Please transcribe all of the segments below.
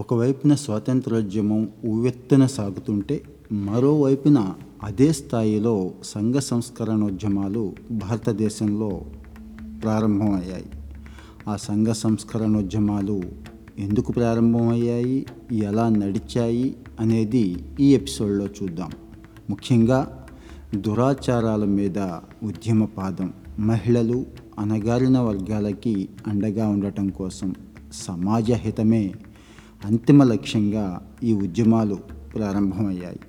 ఒకవైపున స్వాతంత్రోద్యమం ఉవ్వెత్తున సాగుతుంటే మరోవైపున అదే స్థాయిలో సంఘ సంస్కరణోద్యమాలు భారతదేశంలో ప్రారంభమయ్యాయి. ఆ సంఘ సంస్కరణోద్యమాలు ఎందుకు ప్రారంభమయ్యాయి? ఎలా నడిచాయి? అనేది ఈ ఎపిసోడ్లో చూద్దాం. ముఖ్యంగా దురాచారాల మీద ఉద్యమ పాదం మహిళలు అణగారిన వర్గాలకి అండగా ఉండటం కోసం సమాజ హితమే అంతిమ లక్ష్యంగా ఈ ఉద్యమాలు ప్రారంభమయ్యాయి.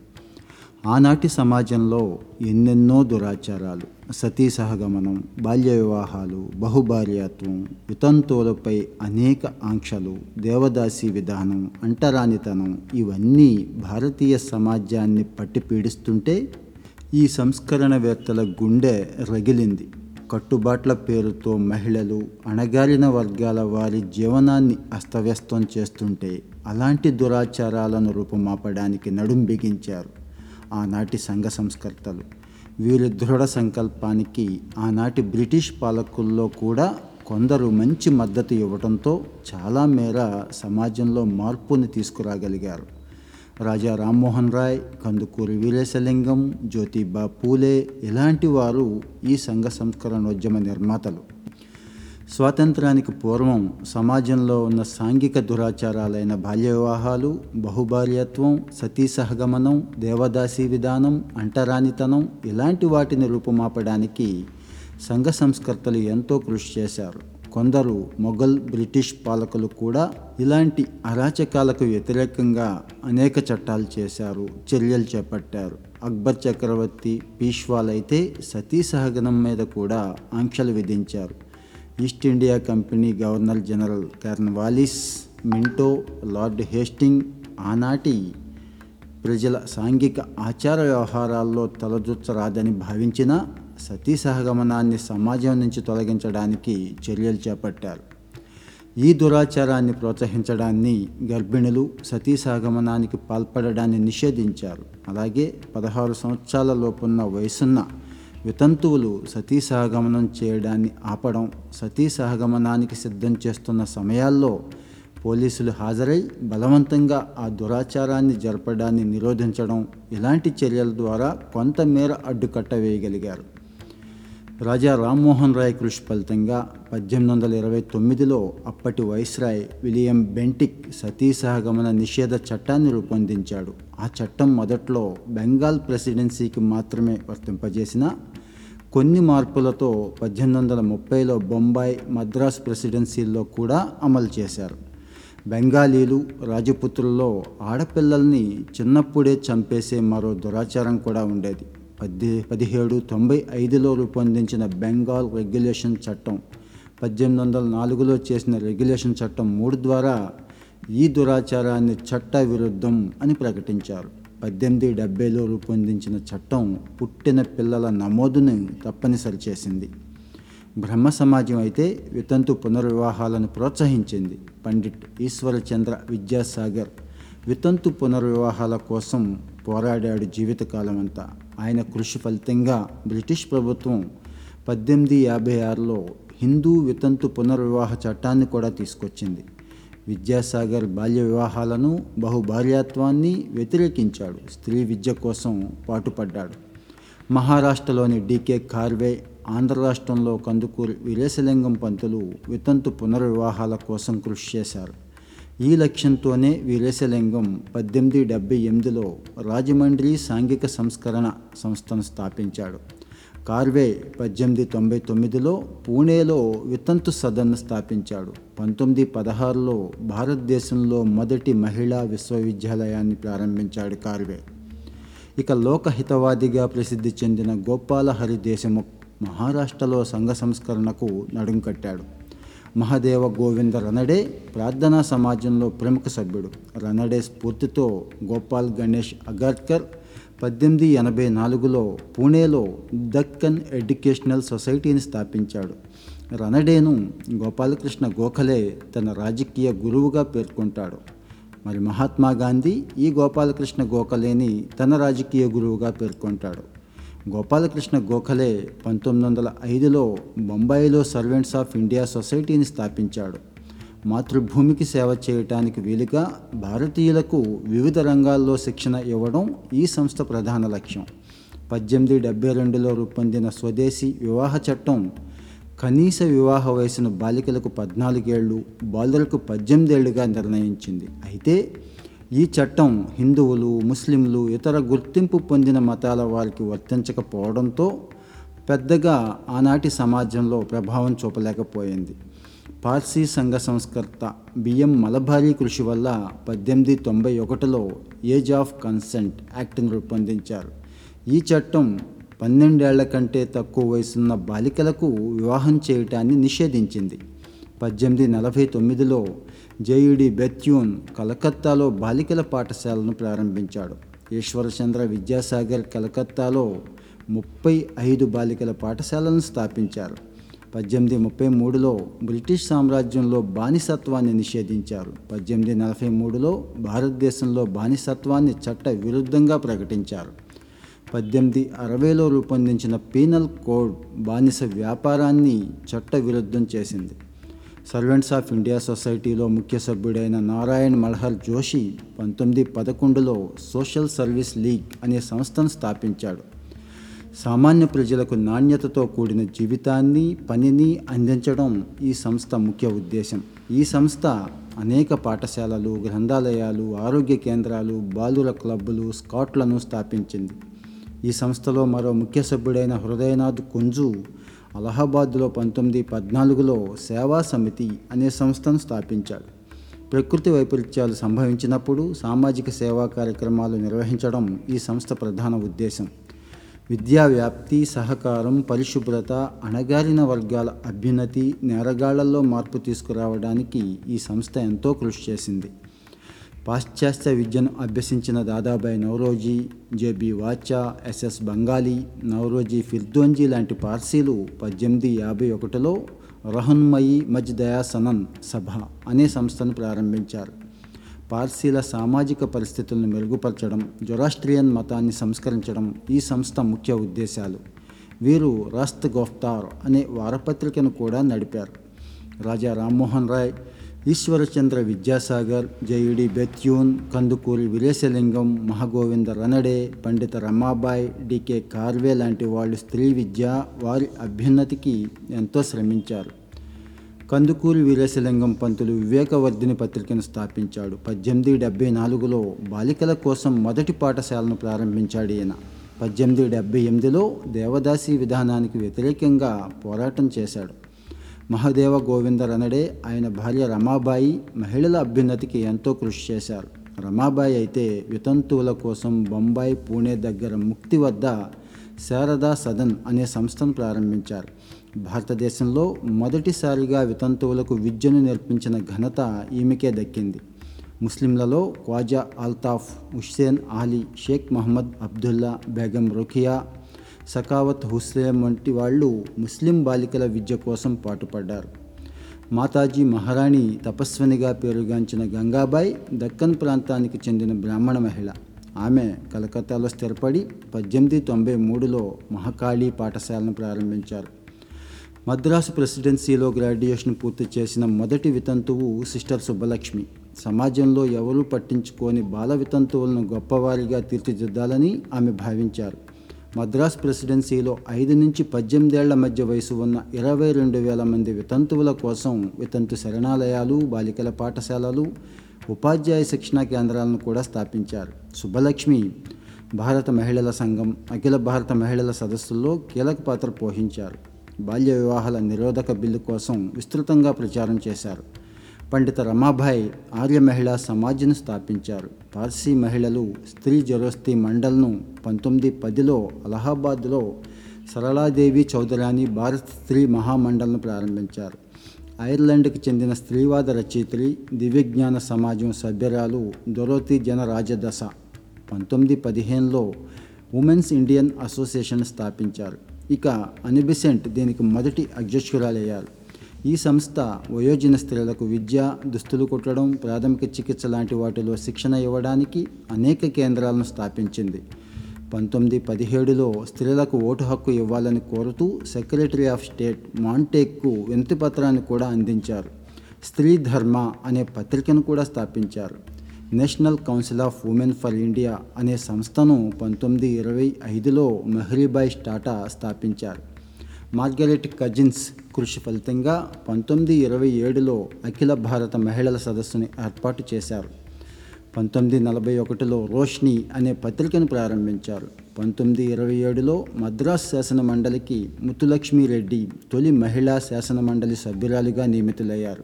ఆనాటి సమాజంలో ఎన్నెన్నో దురాచారాలు సతీ సహగమనం బాల్య వివాహాలు బహుభార్యాత్వం వితంతువులపై అనేక ఆంక్షలు దేవదాసి విధానం అంటరానితనం ఇవన్నీ భారతీయ సమాజాన్ని పట్టి పీడిస్తుంటే ఈ సంస్కరణవేత్తల గుండె రగిలింది. కట్టుబాట్ల పేరుతో మహిళలు అణగారిన వర్గాల వారి జీవనాన్ని అస్తవ్యస్తం చేస్తుంటే అలాంటి దురాచారాలను రూపుమాపడానికి నడుం బిగించారు ఆనాటి సంఘ సంస్కర్తలు. వీరి దృఢ సంకల్పానికి ఆనాటి బ్రిటిష్ పాలకుల్లో కూడా కొందరు మంచి మద్దతు ఇవ్వడంతో చాలా మేర సమాజంలో మార్పుని తీసుకురాగలిగారు. రాజా రామ్మోహన్ రాయ్ కందుకూరి వీరేశలింగం జ్యోతిబా పూలే ఇలాంటి వారు ఈ సంఘ సంస్కరణోద్యమ నిర్మాతలు. స్వాతంత్రానికి పూర్వం సమాజంలో ఉన్న సాంఘిక దురాచారాలైన బాల్య వివాహాలు బహుభార్యత్వం సతీ సహగమనం దేవదాసి విధానం అంటరానితనం ఇలాంటి వాటిని రూపుమాపడానికి సంఘ సంస్కర్తలు ఎంతో కృషి చేశారు. కొందరు మొఘల్ బ్రిటిష్ పాలకులు కూడా ఇలాంటి అరాచకాలకు వ్యతిరేకంగా అనేక చట్టాలు చేశారు చర్యలు చేపట్టారు. అక్బర్ చక్రవర్తి పీష్వాలైతే సతీ సహగనం మీద కూడా ఆంక్షలు విధించారు. East India Company Governor General Cornwallis Minto Lord Hastings ఆనాటి ప్రజల సాంఘిక ఆచార వ్యవహారాల్లో తలదూర్చరాదని భావించిన సతీ సహగమనాన్ని సమాజం నుంచి తొలగించడానికి చర్యలు చేపట్టారు. ఈ దురాచారాన్ని ప్రోత్సహించడాన్ని గర్భిణులు సతీ సహగమనానికి పాల్పడడాన్ని నిషేధించారు. అలాగే పదహారు సంవత్సరాల లోపున్న వయసున్న వితంతువులు సతీ సహగమనం చేయడాన్ని ఆపడం సతీ సహగమనానికి సిద్ధం చేస్తున్న సమయాల్లో పోలీసులు హాజరై బలవంతంగా ఆ దురాచారాన్ని జరపడాన్ని నిరోధించడం ఇలాంటి చర్యల ద్వారా కొంతమేర అడ్డుకట్ట వేయగలిగారు. రాజా రామ్మోహన్ రాయ్ కృషి ఫలితంగా పద్దెనిమిది వందల ఇరవై తొమ్మిదిలో అప్పటి వైస్రాయ్ విలియం బెంటిక్ సతీ సహగమన నిషేధ చట్టాన్ని రూపొందించాడు. ఆ చట్టం మొదట్లో బెంగాల్ ప్రెసిడెన్సీకి మాత్రమే వర్తింపజేసిన కొన్ని మార్పులతో పద్దెనిమిది వందల ముప్పైలో బొంబాయి మద్రాస్ ప్రెసిడెన్సీల్లో కూడా అమలు చేశారు. బెంగాలీలు రాజపుత్రుల్లో ఆడపిల్లల్ని చిన్నప్పుడే చంపేసే మరో దురాచారం కూడా ఉండేది. పద్దె పదిహేడు తొంభై ఐదులో రూపొందించిన బెంగాల్ రెగ్యులేషన్ చట్టం పద్దెనిమిది వందల నాలుగులో చేసిన రెగ్యులేషన్ చట్టం మూడు ద్వారా ఈ దురాచారాన్ని చట్ట విరుద్ధం అని ప్రకటించారు. పద్దెనిమిది డెబ్బైలో రూపొందించిన చట్టం పుట్టిన పిల్లల నమోదును తప్పనిసరి చేసింది. బ్రహ్మ సమాజం అయితే వితంతు పునర్వివాహాలను ప్రోత్సహించింది. పండిట్ ఈశ్వరచంద్ర విద్యాసాగర్ వితంతు పునర్వివాహాల కోసం పోరాడాడు జీవితకాలం అంతా ఆయన కృషి ఫలితంగా బ్రిటిష్ ప్రభుత్వం పద్దెనిమిది యాభై ఆరులో హిందూ వితంతు పునర్వివాహ చట్టాన్ని కూడా తీసుకొచ్చింది. విద్యాసాగర్ బాల్య వివాహాలను బహుభార్యాత్వాన్ని వ్యతిరేకించాడు. స్త్రీ విద్య కోసం పాటుపడ్డాడు. మహారాష్ట్రలోని డీకే కార్వే ఆంధ్ర రాష్ట్రంలో కందుకూరి వీరేశలింగం పంతులు వితంతు పునర్వివాహాల కోసం కృషి చేశారు. ఈ లక్ష్యంతోనే వీరేశలింగం పద్దెనిమిది డెబ్బై ఎనిమిదిలో రాజమండ్రి సాంఘిక సంస్కరణ సంస్థను స్థాపించాడు. కార్వే పద్దెనిమిది తొంభై తొమ్మిదిలో పూణేలో వితంతు సదన్ను స్థాపించాడు. పంతొమ్మిది పదహారులో భారతదేశంలో మొదటి మహిళా విశ్వవిద్యాలయాన్ని ప్రారంభించాడు కార్వే. ఇక లోకహితవాదిగా ప్రసిద్ధి చెందిన గోపాలహరి దేశముఖ్ మహారాష్ట్రలో సంఘ సంస్కరణకు నడుం కట్టాడు. మహదేవ గోవింద రనడే ప్రార్థనా సమాజంలో ప్రముఖ సభ్యుడు. రనడే స్ఫూర్తితో గోపాల్ గణేష్ అగర్కర్ పద్దెనిమిది ఎనభై నాలుగులో పూణేలో దక్కన్ ఎడ్యుకేషనల్ సొసైటీని స్థాపించాడు. రనడేను గోపాలకృష్ణ గోఖలే తన రాజకీయ గురువుగా పేర్కొంటాడు. మరి మహాత్మా గాంధీ ఈ గోపాలకృష్ణ గోఖలేని తన రాజకీయ గురువుగా పేర్కొంటాడు. గోపాలకృష్ణ గోఖలే పంతొమ్మిది వందల ఐదులో బొంబాయిలో సర్వెంట్స్ ఆఫ్ ఇండియా సొసైటీని స్థాపించాడు. మాతృభూమికి సేవ చేయటానికి వీలుగా భారతీయులకు వివిధ రంగాల్లో శిక్షణ ఇవ్వడం ఈ సంస్థ ప్రధాన లక్ష్యం. పద్దెనిమిది డెబ్బై రెండులో రూపొందిన స్వదేశీ వివాహ చట్టం కనీస వివాహ వయసును బాలికలకు పద్నాలుగేళ్ళు బాలులకు పద్దెనిమిదేళ్ళుగా నిర్ణయించింది. అయితే ఈ చట్టం హిందువులు ముస్లింలు ఇతర గుర్తింపు పొందిన మతాల వారికి వర్తించకపోవడంతో పెద్దగా ఆనాటి సమాజంలో ప్రభావం చూపలేకపోయింది. పార్సీ సంఘ సంస్కర్త బిఎం మలబారీ కృషి వల్ల పద్దెనిమిది తొంభై ఒకటిలో ఏజ్ ఆఫ్ కన్సెంట్ యాక్ట్ను రూపొందించారు. ఈ చట్టం పన్నెండేళ్ళ కంటే తక్కువ వయసున్న బాలికలకు వివాహం చేయటాన్ని నిషేధించింది. పద్దెనిమిది నలభై తొమ్మిదిలో జేయుడి బెత్యూన్ కలకత్తాలో బాలికల పాఠశాలను ప్రారంభించాడు. ఈశ్వరచంద్ర విద్యాసాగర్ కలకత్తాలో ముప్పై ఐదు బాలికల పాఠశాలను స్థాపించారు. పద్దెనిమిది ముప్పై మూడులో బ్రిటిష్ సామ్రాజ్యంలో బానిసత్వాన్ని నిషేధించారు. పద్దెనిమిది నలభై మూడులో భారతదేశంలో బానిసత్వాన్ని చట్ట విరుద్ధంగా ప్రకటించారు. పద్దెనిమిది అరవైలో రూపొందించిన పీనల్ కోడ్ బానిస వ్యాపారాన్ని చట్ట విరుద్ధం చేసింది. సర్వెంట్స్ ఆఫ్ ఇండియా సొసైటీలో ముఖ్య సభ్యుడైన నారాయణ్ మల్హర్ జోషి పంతొమ్మిది పదకొండులో సోషల్ సర్వీస్ లీగ్ అనే సంస్థను స్థాపించాడు. సామాన్య ప్రజలకు నాణ్యతతో కూడిన జీవితాన్ని పనిని అందించడం ఈ సంస్థ ముఖ్య ఉద్దేశం. ఈ సంస్థ అనేక పాఠశాలలు గ్రంథాలయాలు ఆరోగ్య కేంద్రాలు బాలుర క్లబ్బులు స్కాట్లను స్థాపించింది. ఈ సంస్థలో మరో ముఖ్య సభ్యుడైన హృదయనాథ్ కుంజు అలహాబాద్లో పంతొమ్మిది పద్నాలుగులో సేవా సమితి అనే సంస్థను స్థాపించాడు. ప్రకృతి వైపరీత్యాలు సంభవించినప్పుడు సామాజిక సేవా కార్యక్రమాలు నిర్వహించడం ఈ సంస్థ ప్రధాన ఉద్దేశం. విద్యా వ్యాప్తి సహకారం పరిశుభ్రత అణగారిన వర్గాల అభ్యున్నతి నేరగాళ్ళలో మార్పు తీసుకురావడానికి ఈ సంస్థ ఎంతో కృషి చేసింది. పాశ్చాత్య విద్యను అభ్యసించిన Dadabhai Naoroji J B Wacha S S Bengalee Naoroji Furdoonji లాంటి పార్సీలు పద్దెనిమిది యాభై ఒకటిలో రహన్మయి మజ్ సనన్ సభ అనే సంస్థను ప్రారంభించారు. పార్సీల సామాజిక పరిస్థితులను మెరుగుపరచడం జొరాస్ట్రియన్ మతాన్ని సంస్కరించడం ఈ సంస్థ ముఖ్య ఉద్దేశాలు. వీరు రాస్త్ గోఫ్తార్ అనే వారపత్రికను కూడా నడిపారు. రాజా రామ్మోహన్ రాయ్ ఈశ్వరచంద్ర విద్యాసాగర్ జయుడి బెత్యూన్ కందుకూరి వీరేశలింగం మహగోవింద రనడే పండిత రమాబాయ్ డికే కార్వే లాంటి వాళ్ళు స్త్రీ విద్య వారి అభ్యున్నతికి ఎంతో శ్రమించారు. కందుకూరి వీరేశలింగం పంతులు వివేకవర్ధిని పత్రికను స్థాపించాడు. పద్దెనిమిది డెబ్బై నాలుగులో బాలికల కోసం మొదటి పాఠశాలను ప్రారంభించాడు ఈయన. పద్దెనిమిది డెబ్బై ఎనిమిదిలో దేవదాసి విధానానికి వ్యతిరేకంగా పోరాటం చేశాడు. మహదేవ గోవింద రనడే ఆయన భార్య రమాబాయి మహిళల అభ్యున్నతికి ఎంతో కృషి చేశారు. రమాబాయి అయితే వితంతువుల కోసం బొంబాయి పూణే దగ్గర ముక్తి వద్ద శారదా సదన్ అనే సంస్థను ప్రారంభించారు. భారతదేశంలో మొదటిసారిగా వితంతువులకు విద్యను నేర్పించిన ఘనత ఈమెకే దక్కింది. ముస్లింలలో ఖ్వాజా అల్తాఫ్ హుస్సేన్ ఆలీ షేక్ మహమ్మద్ అబ్దుల్లా బేగం రుఖియా సకావత్ హుస్సేన్ వంటి వాళ్ళు ముస్లిం బాలికల విద్య కోసం పాటుపడ్డారు. మాతాజీ మహారాణి తపస్వినిగా పేరుగాంచిన గంగాబాయి దక్కన్ ప్రాంతానికి చెందిన బ్రాహ్మణ మహిళ. ఆమె కలకత్తాలో స్థిరపడి పద్దెనిమిది తొంభై మూడులో మహాకాళీ పాఠశాలను ప్రారంభించారు. మద్రాసు ప్రెసిడెన్సీలో గ్రాడ్యుయేషన్ పూర్తి చేసిన మొదటి వితంతువు సిస్టర్ సుబ్బలక్ష్మి. సమాజంలో ఎవరూ పట్టించుకోని బాల వితంతువులను గొప్పవారిగా తీర్చిదిద్దాలని ఆమె భావించారు. మద్రాస్ ప్రెసిడెన్సీలో ఐదు నుంచి పద్దెనిమిదేళ్ళ మధ్య వయసు ఉన్న ఇరవై రెండు వేల మంది వితంతువుల కోసం వితంతు శరణాలయాలు బాలికల పాఠశాలలు ఉపాధ్యాయ శిక్షణా కేంద్రాలను కూడా స్థాపించారు. సుబ్బలక్ష్మి భారత మహిళల సంఘం అఖిల భారత మహిళల సదస్సుల్లో కీలక పాత్ర పోషించారు. బాల్య వివాహాల నిరోధక బిల్లు కోసం విస్తృతంగా ప్రచారం చేశారు. పండిత రమాభాయ్ ఆర్య మహిళా సమాజ్ను స్థాపించారు. పార్సీ మహిళలు స్త్రీ జరోస్తి మండల్ను పంతొమ్మిది పదిలో అలహాబాద్లో సరళాదేవి చౌదరాని భారత్ స్త్రీ మహామండల్ను ప్రారంభించారు. ఐర్లాండ్కి చెందిన స్త్రీవాద రచయిత్రి దివ్యజ్ఞాన సమాజం సభ్యురాలు దొరోతి జన రాజదశ పంతొమ్మిది పదిహేనులో ఉమెన్స్ ఇండియన్ అసోసియేషన్ స్థాపించారు. ఇక అనిబిసెంట్ దీనికి మొదటి అధ్యక్షురాలయ్యారు. ఈ సంస్థ వయోజన స్త్రీలకు విద్య దుస్తులు కుట్టడం ప్రాథమిక చికిత్స లాంటి వాటిలో శిక్షణ ఇవ్వడానికి అనేక కేంద్రాలను స్థాపించింది. పంతొమ్మిది పదిహేడులో స్త్రీలకు ఓటు హక్కు ఇవ్వాలని కోరుతూ సెక్రటరీ ఆఫ్ స్టేట్ మాంటేక్కు వినతి పత్రాన్ని కూడా అందించారు. స్త్రీ ధర్మ అనే పత్రికను కూడా స్థాపించారు. National Council of Women for India అనే సంస్థను పంతొమ్మిది ఇరవై ఐదులో మెహ్రీబాయ్ టాటా స్థాపించారు. మార్గరెట్ కజిన్స్ కృషి ఫలితంగా పంతొమ్మిది ఇరవై ఏడులో అఖిల భారత మహిళల సదస్సుని ఏర్పాటు చేశారు. పంతొమ్మిది నలభై ఒకటిలో రోష్ని అనే పత్రికను ప్రారంభించారు. పంతొమ్మిది ఇరవై ఏడులో మద్రాస్ శాసన మండలికి ముత్తులక్ష్మిరెడ్డి తొలి మహిళా శాసన మండలి సభ్యురాలిగా నియమితులయ్యారు.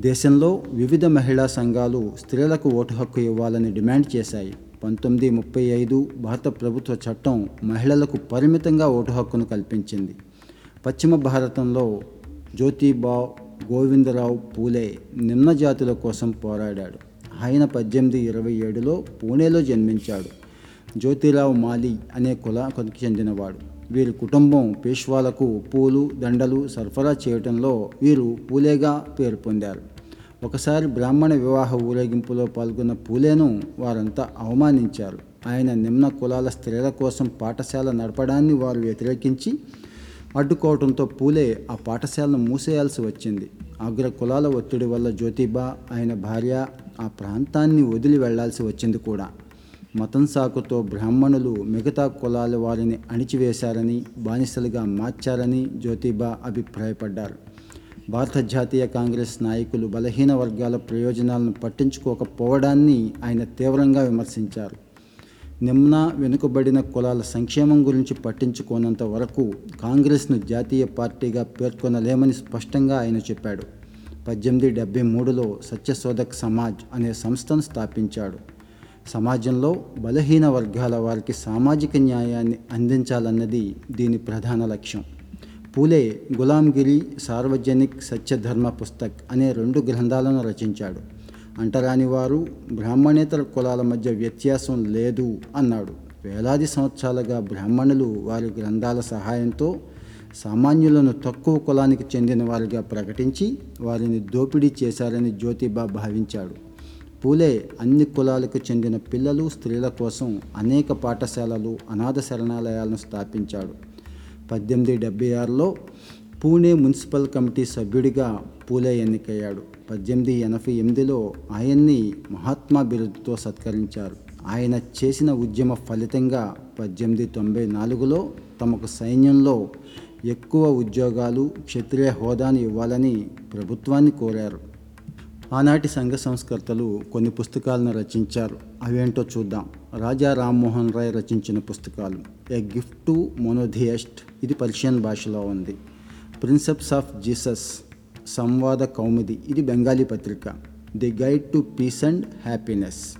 దేశంలో వివిధ మహిళా సంఘాలు స్త్రీలకు ఓటు హక్కు ఇవ్వాలని డిమాండ్ చేశాయి. పంతొమ్మిది ముప్పై ఐదు భారత ప్రభుత్వ చట్టం మహిళలకు పరిమితంగా ఓటు హక్కును కల్పించింది. పశ్చిమ భారతంలో జ్యోతిబా గోవిందరావు పూలే నిమ్న జాతుల కోసం పోరాడాడు. ఆయన పద్దెనిమిది ఇరవై ఏడులో పూణేలో జన్మించాడు. జ్యోతిరావు మాలి అనే కులానికి చెందినవాడు. వీరి కుటుంబం పేష్వాలకు పూలు దండలు సరఫరా చేయటంలో వీరు పూలేగా పేరు పొందారు. ఒకసారి బ్రాహ్మణ వివాహ ఊరేగింపులో పాల్గొన్న పూలేను వారంతా అవమానించారు. ఆయన నిమ్న కులాల స్త్రీల కోసం పాఠశాల నడపడాన్ని వారు వ్యతిరేకించి అడ్డుకోవడంతో పూలే ఆ పాఠశాలను మూసేయాల్సి వచ్చింది. అగ్ర కులాల ఒత్తిడి వల్ల జ్యోతిబా ఆయన భార్య ఆ ప్రాంతాన్ని వదిలి వెళ్ళాల్సి వచ్చింది కూడా. మతం సాకుతో బ్రాహ్మణులు మిగతా కులాల వారిని అణిచివేశారని బానిసలుగా మార్చారని జ్యోతిబా అభిప్రాయపడ్డారు. భారత జాతీయ కాంగ్రెస్ నాయకులు బలహీన వర్గాల ప్రయోజనాలను పట్టించుకోకపోవడాన్ని ఆయన తీవ్రంగా విమర్శించారు. నిమ్న వెనుకబడిన కులాల సంక్షేమం గురించి పట్టించుకోనంత వరకు కాంగ్రెస్ను జాతీయ పార్టీగా పేర్కొనలేమని స్పష్టంగా ఆయన చెప్పాడు. పద్దెనిమిది డెబ్బై మూడులో సత్యశోధక్ సమాజ్ అనే సంస్థను స్థాపించాడు. సమాజంలో బలహీన వర్గాల వారికి సామాజిక న్యాయాన్ని అందించాలన్నది దీని ప్రధాన లక్ష్యం. పూలే గులాంగిరి సార్వజనిక్ సత్యధర్మ పుస్తక్ అనే రెండు గ్రంథాలను రచించాడు. అంటరాని వారు బ్రాహ్మణేతర కులాల మధ్య వ్యత్యాసం లేదు అన్నాడు. వేలాది సంవత్సరాలుగా బ్రాహ్మణులు వారి గ్రంథాల సహాయంతో సామాన్యులను తక్కువ కులానికి చెందిన వారిగా ప్రకటించి వారిని దోపిడీ చేశారని జ్యోతిబా భావించాడు. పూలే అన్ని కులాలకు చెందిన పిల్లలు స్త్రీల కోసం అనేక పాఠశాలలు అనాథ శరణాలయాలను స్థాపించాడు. పద్దెనిమిది డెబ్బై ఆరులో పూణే మున్సిపల్ కమిటీ సభ్యుడిగా పూలే ఎన్నికయ్యాడు. పద్దెనిమిది ఎనభై ఎనిమిదిలో ఆయన్ని మహాత్మా బిరుదుతో సత్కరించారు. ఆయన చేసిన ఉద్యమ ఫలితంగా పద్దెనిమిది తొంభై నాలుగులో తమకు సైన్యంలో ఎక్కువ ఉద్యోగాలు క్షత్రియ హోదాను ఇవ్వాలని ప్రభుత్వాన్ని కోరారు. ఆనాటి సంఘ సంస్కర్తలు కొన్ని పుస్తకాలను రచించారు. అవేంటో చూద్దాం. రాజా రామ్మోహన్ రాయ్ రచించిన పుస్తకాలు. ఏ గిఫ్ట్ టు మోనోథియస్ట్ ఇది పర్షియన్ భాషలో ఉంది. Precepts of Jesus Samvad Kaumudi. ఇది బెంగాలీ పత్రిక. The guide to peace and happiness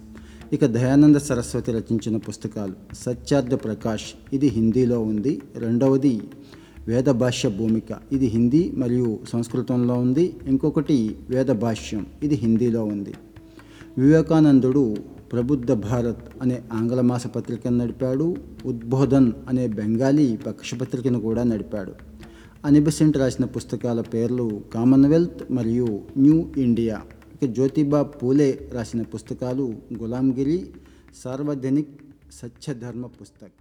ఇక దయానంద సరస్వతి రచించిన పుస్తకాలు. సత్యార్థ ప్రకాష్. ఇది హిందీలో ఉంది. రెండవది వేద భాష్య భూమిక. ఇది హిందీ మరియు సంస్కృతంలో ఉంది. ఇంకొకటి వేద భాష్యం. ఇది హిందీలో ఉంది. వివేకానందుడు ప్రబుద్ధ భారత్ అనే ఆంగ్ల మాస పత్రికను నడిపాడు. ఉద్బోధన్ అనే బెంగాలీ పక్షపత్రికను కూడా నడిపాడు. అనిబెసెంట్ రాసిన పుస్తకాల పేర్లు కామన్వెల్త్ మరియు న్యూ ఇండియా. ఇక జ్యోతిబా పూలే రాసిన పుస్తకాలు గులాంగిరి సార్వజనిక్ సత్యధర్మ పుస్తక్.